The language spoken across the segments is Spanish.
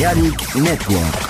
Balearic Network.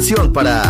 Canción para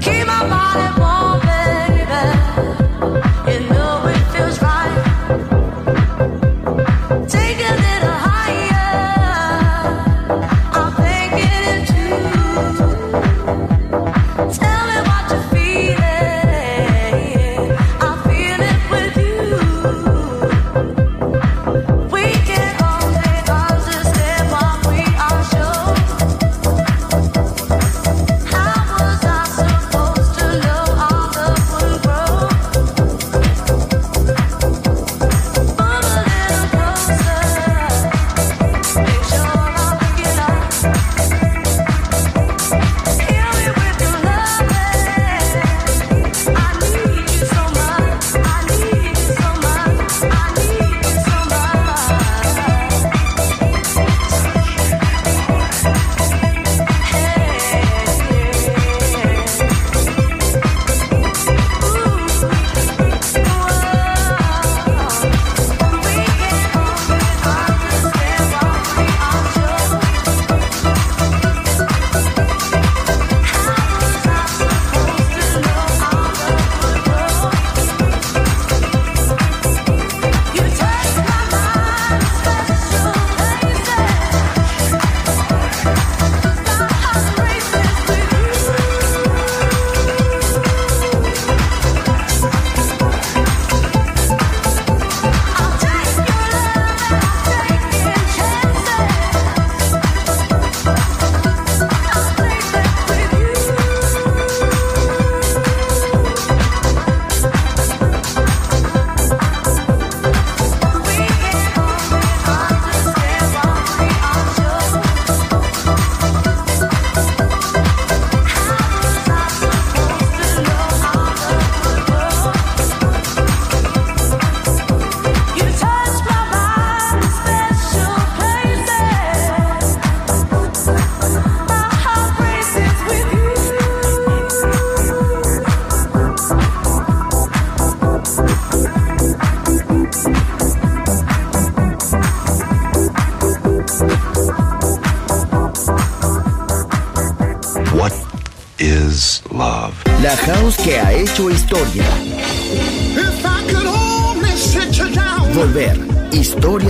Keep my body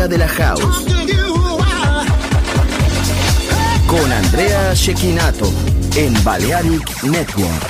de la house. Con Andrea Shekinato en Balearic Network.